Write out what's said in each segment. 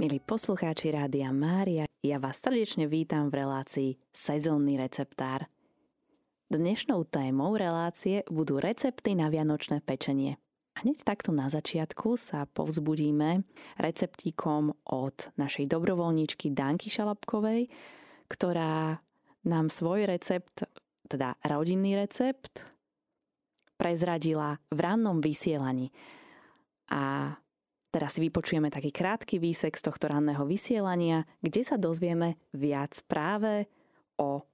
Milí poslucháči Rádia Mária, ja vás srdečne vítam v relácii Sezónny receptár. Dnešnou témou relácie budú recepty na vianočné pečenie. Hneď takto na začiatku sa povzbudíme receptíkom od našej dobrovoľníčky Danky Šalapkovej, ktorá nám svoj recept, teda rodinný recept, prezradila v rannom vysielaní. A Teraz si vypočujeme taký krátky výsek z tohto ranného vysielania, kde sa dozvieme viac práve o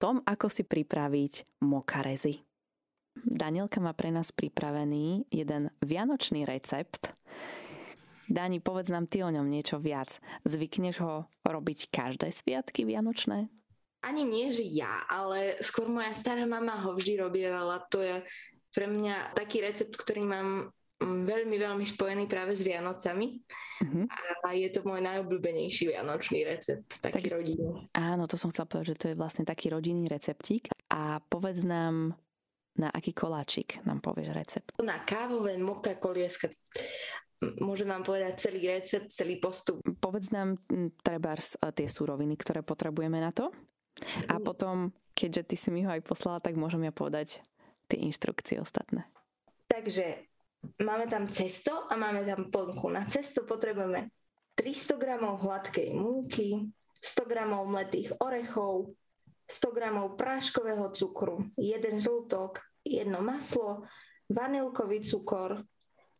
tom, ako si pripraviť mokarezy. Danielka má pre nás pripravený jeden vianočný recept. Dani, povedz nám ty o ňom niečo viac. Zvykneš ho robiť každé sviatky vianočné? Ani nie, že ja, ale skôr moja stará mama ho vždy robievala. To je pre mňa taký recept, ktorý mám veľmi, veľmi spojený práve s Vianocami uh-huh. a je to môj najobľúbenejší vianočný recept, taký tak, rodinný. Áno, to som chcela povedať, že to je vlastne taký rodinný receptík a povedz nám, na aký koláčik nám povieš recept? Na kávové moka kolieska. Môžem vám povedať celý recept, celý postup. Povedz nám treba tie súroviny, ktoré potrebujeme na to. A mm. potom, keďže ty si mi ho aj poslala, tak môžem ja povedať tie inštrukcie ostatné. Takže máme tam cesto a máme tam plnku. Na cesto potrebujeme 300 g hladkej múky, 100 g mletých orechov, 100 g práškového cukru, jeden žltok, jedno maslo, vanilkový cukor,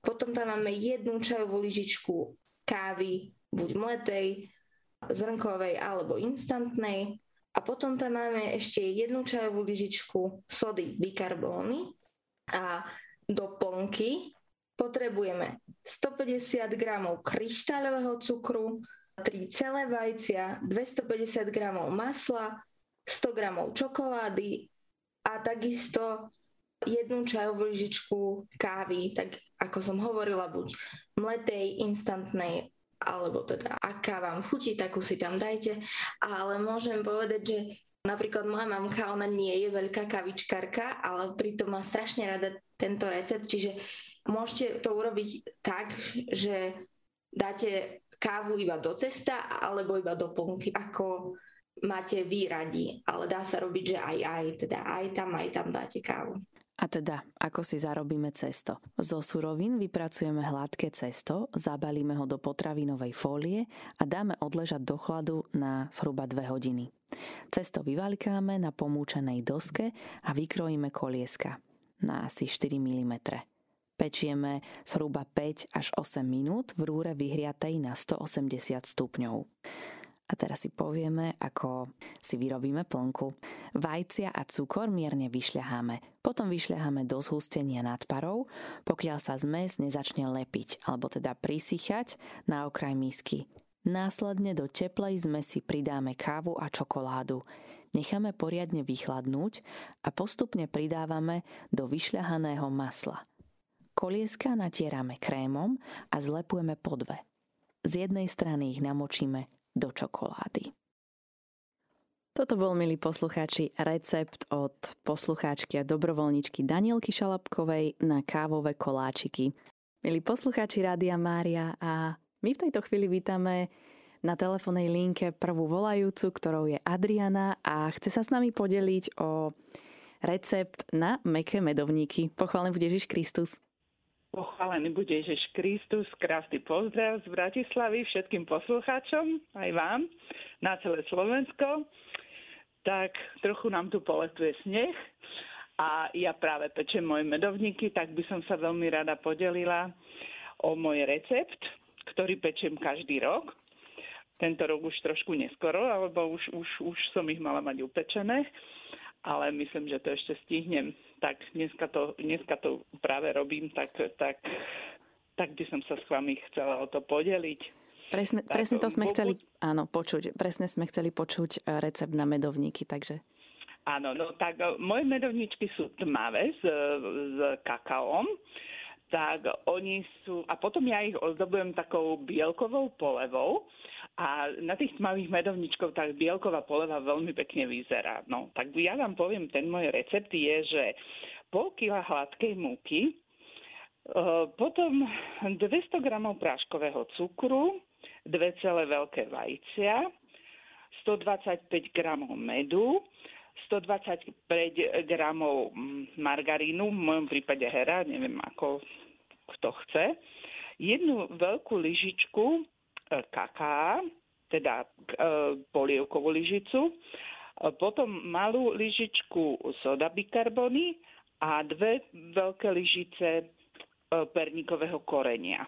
potom tam máme jednu čajovú lyžičku kávy, buď mletej, zrnkovej alebo instantnej. A potom tam máme ešte jednu čajovú lyžičku sody bikarbóny a do plnky potrebujeme 150 g kryštáľového cukru, 3 celé vajcia, 250 g masla, 100 g čokolády a takisto jednu čajovú lyžičku kávy, tak ako som hovorila, buď mletej, instantnej, alebo teda aká vám chutí, takú si tam dajte. Ale môžem povedať, že napríklad moja mamka, ona nie je veľká kavičkarka, ale pritom má strašne rada tento recept, čiže môžete to urobiť tak, že dáte kávu iba do cesta alebo iba do plnky, ako máte výradi, ale dá sa robiť, že aj aj, teda aj tam, aj tam dáte kávu. A teda, ako si zarobíme cesto? Zo surovín vypracujeme hladké cesto, zabalíme ho do potravinovej fólie a dáme odležať do chladu na zhruba 2 hodiny. Cesto vyvalikáme na pomúčenej doske a vykrojíme kolieska na asi 4 mm. Pečieme zhruba 5 až 8 minút v rúre vyhriatej na 180 stupňov. A teraz si povieme, ako si vyrobíme plnku. Vajcia a cukor mierne vyšľaháme. Potom vyšľaháme do zhustenia nad parou, pokiaľ sa zmes nezačne lepiť, alebo teda prisychať na okraj misky. Následne do teplej zmesi pridáme kávu a čokoládu. Necháme poriadne vychladnúť a postupne pridávame do vyšľahaného masla. Kolieska natierame krémom a zlepujeme po dve. Z jednej strany ich namočíme do čokolády. Toto bol, milí poslucháči, recept od poslucháčky a dobrovoľničky Danielky Šalapkovej na kávové koláčiky. Milí poslucháči Rádia Mária a my v tejto chvíli vítame na telefónnej linke prvú volajúcu, ktorou je Adriana a chce sa s nami podeliť o recept na meké medovníky. Pochválený bude Ježiš Kristus. Pochválený bude Ježiš Kristus, krásny pozdrav z Bratislavy všetkým poslucháčom, aj vám, na celé Slovensko. Tak trochu nám tu poletuje sneh a ja práve pečem moje medovníky, tak by som sa veľmi rada podelila o môj recept, ktorý pečem každý rok. Tento rok už trošku neskoro, alebo už, už, už som ich mala mať upečené ale myslím, že to ešte stihnem. Tak dneska to, dneska to práve robím, tak, tak, tak by som sa s vami chcela o to podeliť. Presne, tak, presne to sme pokud... chceli áno, počuť. Presne sme chceli počuť e, recept na medovníky, takže... Áno, no tak e, moje medovničky sú tmavé s, s kakaom tak oni sú... A potom ja ich ozdobujem takou bielkovou polevou a na tých tmavých medovničkov tak bielková poleva veľmi pekne vyzerá. No, tak ja vám poviem, ten môj recept je, že pol kila hladkej múky, e, potom 200 gramov práškového cukru, dve celé veľké vajcia, 125 gramov medu, 125 gramov mm, margarínu, v mojom prípade hera, neviem ako kto chce, jednu veľkú lyžičku kaká, teda e, polievkovú lyžicu, potom malú lyžičku soda bikarbony a dve veľké lyžice e, perníkového korenia.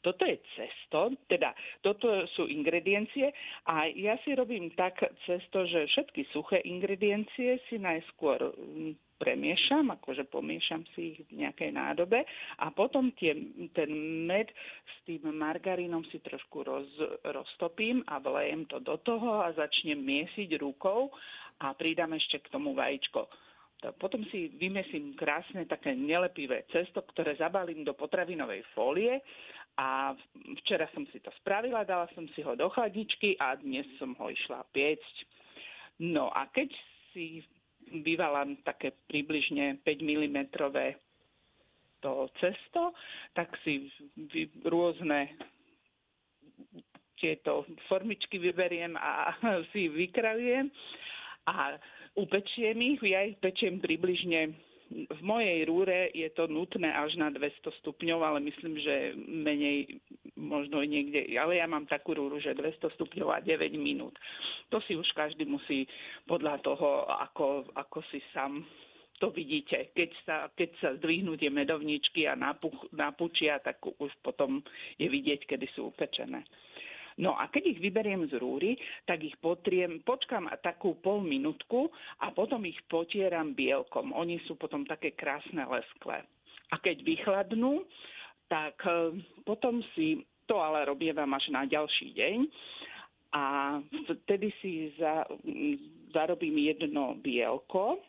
Toto je cesto, teda toto sú ingrediencie a ja si robím tak cesto, že všetky suché ingrediencie si najskôr mm, premiešam, akože pomiešam si ich v nejakej nádobe a potom tie, ten med s tým margarínom si trošku roz, roztopím a vlejem to do toho a začnem miesiť rukou a pridám ešte k tomu vajíčko. Potom si vymesím krásne také nelepivé cesto, ktoré zabalím do potravinovej fólie a včera som si to spravila, dala som si ho do chladničky a dnes som ho išla piecť. No a keď si vyvalám také približne 5 mm to cesto, tak si rôzne tieto formičky vyberiem a si vykrajujem a upečiem ich. Ja ich pečiem približne v mojej rúre je to nutné až na 200 stupňov, ale myslím, že menej možno niekde, ale ja mám takú rúru, že 200 stupňov a 9 minút. To si už každý musí podľa toho, ako, ako si sám to vidíte. Keď sa, keď sa zdvihnú tie medovničky a napuch, napučia, tak už potom je vidieť, kedy sú upečené. No a keď ich vyberiem z rúry, tak ich potriem, počkám takú pol minútku a potom ich potieram bielkom. Oni sú potom také krásne lesklé. A keď vychladnú, tak e, potom si, to ale robievam až na ďalší deň, a vtedy si za, zarobím jedno bielko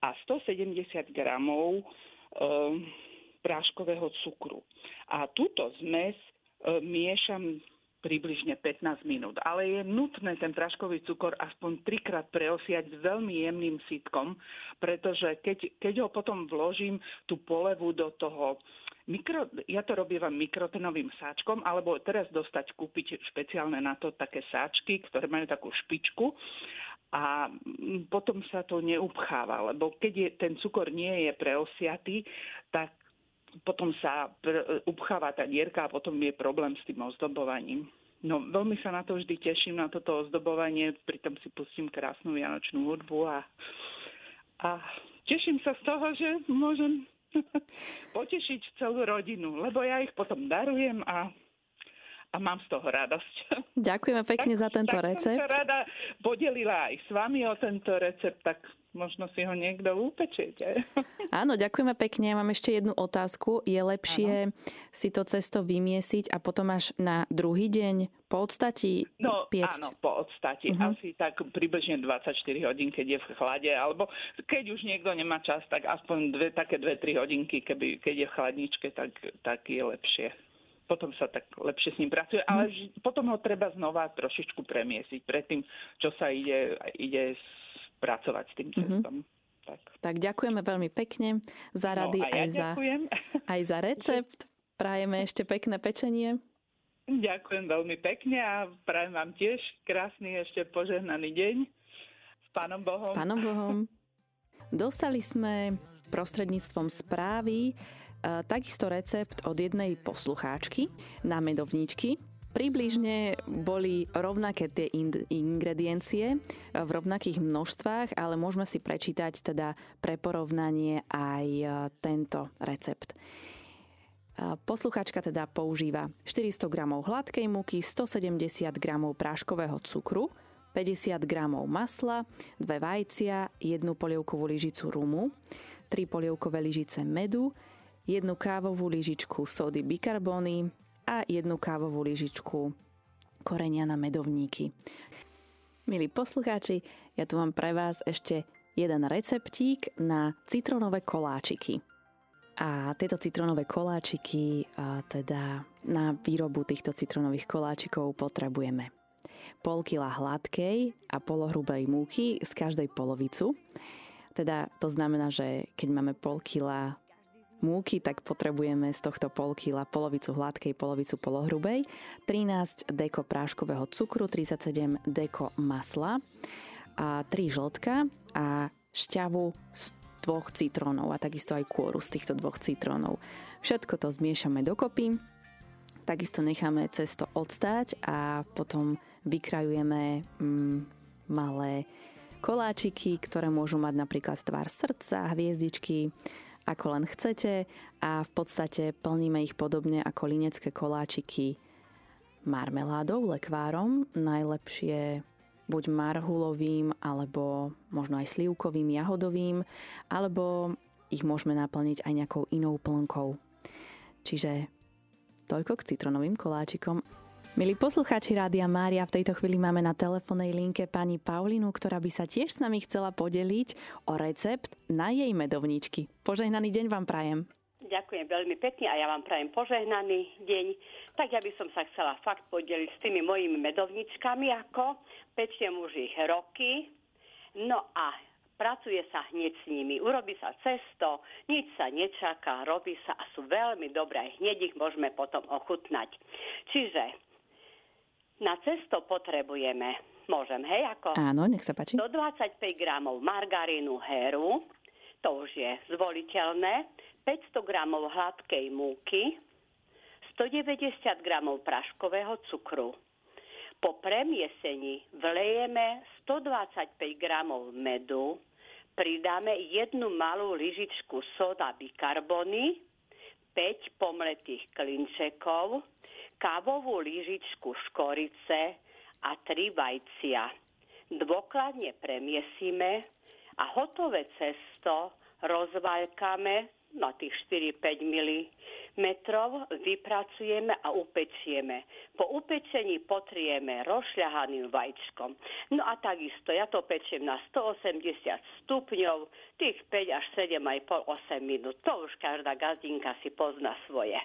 a 170 gramov e, práškového cukru. A túto zmes e, miešam približne 15 minút. Ale je nutné ten práškový cukor aspoň trikrát preosiať s veľmi jemným sitkom, pretože keď, keď ho potom vložím tú polevu do toho Mikro, ja to robievam mikrotenovým sáčkom, alebo teraz dostať, kúpiť špeciálne na to také sáčky, ktoré majú takú špičku a potom sa to neupcháva, lebo keď je, ten cukor nie je preosiatý, tak potom sa pr- upcháva tá dierka a potom je problém s tým ozdobovaním. No, veľmi sa na to vždy teším, na toto ozdobovanie, pritom si pustím krásnu vianočnú hudbu a, a teším sa z toho, že môžem potešiť celú rodinu, lebo ja ich potom darujem a a mám z toho radosť. Ďakujeme pekne tak, za tento tak recept. som sa rada podelila aj s vami o tento recept, tak možno si ho niekto upečiete. Áno, ďakujeme pekne. Mám ešte jednu otázku. Je lepšie áno. si to cesto vymiesiť a potom až na druhý deň po odstati no, piecť? Áno, po odstati. Uh-huh. Asi tak približne 24 hodín, keď je v chlade, alebo keď už niekto nemá čas, tak aspoň dve, také 2-3 hodinky, keby, keď je v chladničke, tak, tak je lepšie potom sa tak lepšie s ním pracuje, ale mm. potom ho treba znova trošičku premiesiť predtým, čo sa ide, ide pracovať s tým cestom. Mm-hmm. Tak. tak ďakujeme veľmi pekne za no, rady no, ja aj, za, aj za recept. Prajeme ešte pekné pečenie. Ďakujem veľmi pekne a prajem vám tiež krásny ešte požehnaný deň. S Pánom Bohom. S Pánom Bohom. Dostali sme prostredníctvom správy E, takisto recept od jednej poslucháčky na medovničky. Približne boli rovnaké tie ingrediencie e, v rovnakých množstvách, ale môžeme si prečítať teda pre porovnanie aj e, tento recept. Posluchačka teda používa 400 g hladkej múky, 170 g práškového cukru, 50 g masla, dve vajcia, jednu polievkovú lyžicu rumu, 3 polievkové lyžice medu, jednu kávovú lyžičku sody bikarbóny a jednu kávovú lyžičku korenia na medovníky. Milí poslucháči, ja tu mám pre vás ešte jeden receptík na citrónové koláčiky. A tieto citrónové koláčiky, teda na výrobu týchto citrónových koláčikov potrebujeme pol kila hladkej a polohrubej múky z každej polovicu. Teda to znamená, že keď máme pol kila múky, tak potrebujeme z tohto pol kila polovicu hladkej, polovicu polohrubej, 13 deko práškového cukru, 37 deko masla, a 3 žltka a šťavu z dvoch citrónov a takisto aj kôru z týchto dvoch citrónov. Všetko to zmiešame dokopy, takisto necháme cesto odstáť a potom vykrajujeme mm, malé koláčiky, ktoré môžu mať napríklad tvar srdca, hviezdičky, ako len chcete a v podstate plníme ich podobne ako linecké koláčiky marmeládou, lekvárom, najlepšie buď marhulovým, alebo možno aj slivkovým, jahodovým, alebo ich môžeme naplniť aj nejakou inou plnkou. Čiže toľko k citronovým koláčikom. Milí poslucháči Rádia Mária, v tejto chvíli máme na telefónnej linke pani Paulinu, ktorá by sa tiež s nami chcela podeliť o recept na jej medovníčky. Požehnaný deň vám prajem. Ďakujem veľmi pekne a ja vám prajem požehnaný deň. Tak ja by som sa chcela fakt podeliť s tými mojimi medovničkami, ako pečiem už ich roky. No a pracuje sa hneď s nimi. Urobí sa cesto, nič sa nečaká, robí sa a sú veľmi dobré. Hneď ich môžeme potom ochutnať. Čiže na cesto potrebujeme, môžem, hej, ako? Áno, nech sa páči. 125 gramov margarínu heru, to už je zvoliteľné, 500 gramov hladkej múky, 190 gramov praškového cukru. Po premiesení vlejeme 125 gramov medu, pridáme jednu malú lyžičku soda bikarbony, 5 pomletých klinčekov, kávovú lyžičku škorice a tri vajcia. Dôkladne premiesíme a hotové cesto rozvaľkáme na tých 4-5 mm vypracujeme a upečieme. Po upečení potrieme rozšľahaným vajíčkom. No a takisto ja to pečiem na 180 stupňov, tých 5 až 7,5-8 minút. To už každá gazdinka si pozná svoje.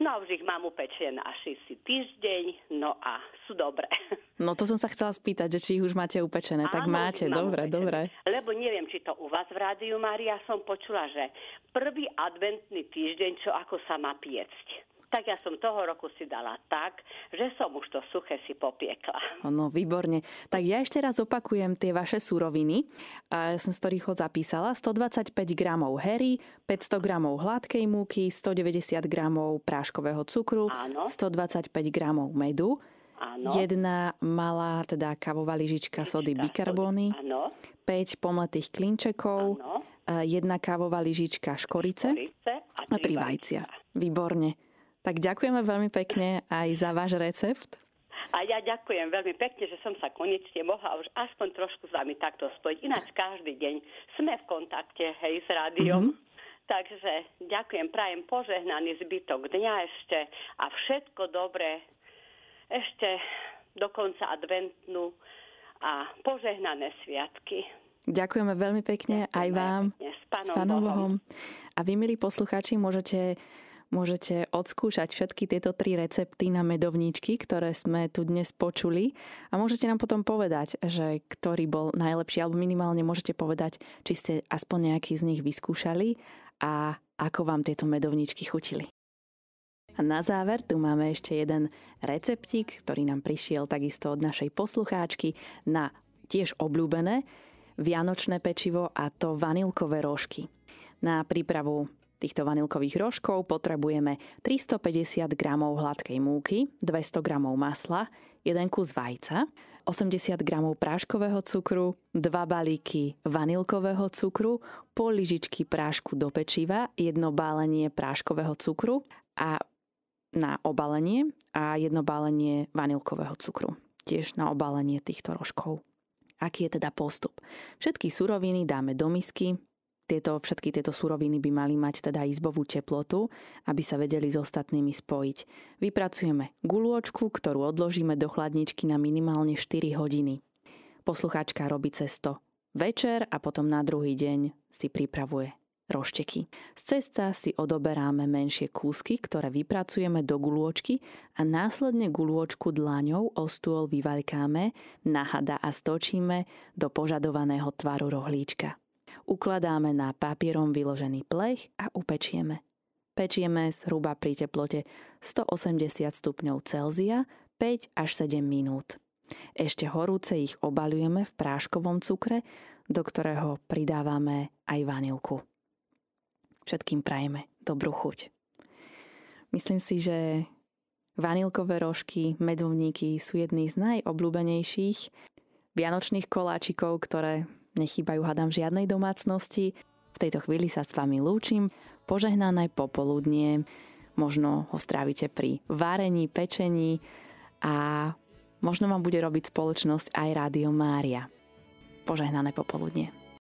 No a už ich mám upečené asi si týždeň, no a sú dobré. No to som sa chcela spýtať, že či ich už máte upečené. Áno, tak máte, dobre, upečené. dobre. Lebo neviem, či to u vás v Rádiu Maria som počula, že prvý adventný týždeň, čo ako sa má piecť tak ja som toho roku si dala tak, že som už to suché si popiekla. No, výborne. Tak ja ešte raz opakujem tie vaše súroviny. Ja som si to rýchlo zapísala. 125 gramov hery, 500 gramov hladkej múky, 190 gramov práškového cukru, Áno. 125 gramov medu, Áno. jedna malá, teda kávová lyžička sody bikarbóny, 5 pomletých klinčekov, Áno. jedna kávová lyžička škorice, škorice a, a tri vajcia. Výborne. Tak ďakujeme veľmi pekne aj za váš recept. A ja ďakujem veľmi pekne, že som sa konečne mohla už aspoň trošku s vami takto spojiť. Ináč každý deň sme v kontakte, hej, s rádiom. Mm-hmm. Takže ďakujem, prajem požehnaný zbytok dňa ešte a všetko dobré ešte do konca adventnú a požehnané sviatky. Ďakujeme veľmi pekne Ďakujeme aj vám. Pekne. S pánom, s pánom Bohom. Bohom. A vy, milí poslucháči, môžete Môžete odskúšať všetky tieto tri recepty na medovníčky, ktoré sme tu dnes počuli a môžete nám potom povedať, že ktorý bol najlepší, alebo minimálne môžete povedať, či ste aspoň nejaký z nich vyskúšali a ako vám tieto medovníčky chutili. A na záver tu máme ešte jeden receptík, ktorý nám prišiel takisto od našej poslucháčky na tiež obľúbené vianočné pečivo a to vanilkové rožky. Na prípravu týchto vanilkových rožkov potrebujeme 350 g hladkej múky, 200 g masla, 1 kus vajca, 80 g práškového cukru, 2 balíky vanilkového cukru, pol lyžičky prášku do pečiva, jedno bálenie práškového cukru a na obalenie a jedno bálenie vanilkového cukru. Tiež na obalenie týchto rožkov. Aký je teda postup? Všetky suroviny dáme do misky, tieto, všetky tieto suroviny by mali mať teda izbovú teplotu, aby sa vedeli s ostatnými spojiť. Vypracujeme gulôčku, ktorú odložíme do chladničky na minimálne 4 hodiny. Poslucháčka robí cesto večer a potom na druhý deň si pripravuje rošteky. Z cesta si odoberáme menšie kúsky, ktoré vypracujeme do gulôčky a následne gulôčku dlaňou o stôl vyvaľkáme, nahada a stočíme do požadovaného tvaru rohlíčka. Ukladáme na papierom vyložený plech a upečieme. Pečieme zhruba pri teplote 180 stupňov Celzia 5 až 7 minút. Ešte horúce ich obalujeme v práškovom cukre, do ktorého pridávame aj vanilku. Všetkým prajeme dobrú chuť. Myslím si, že vanilkové rožky, medovníky sú jedný z najobľúbenejších vianočných koláčikov, ktoré nechýbajú hadám žiadnej domácnosti. V tejto chvíli sa s vami lúčim. Požehnané popoludnie, možno ho strávite pri varení, pečení a možno vám bude robiť spoločnosť aj Rádio Mária. Požehnané popoludnie.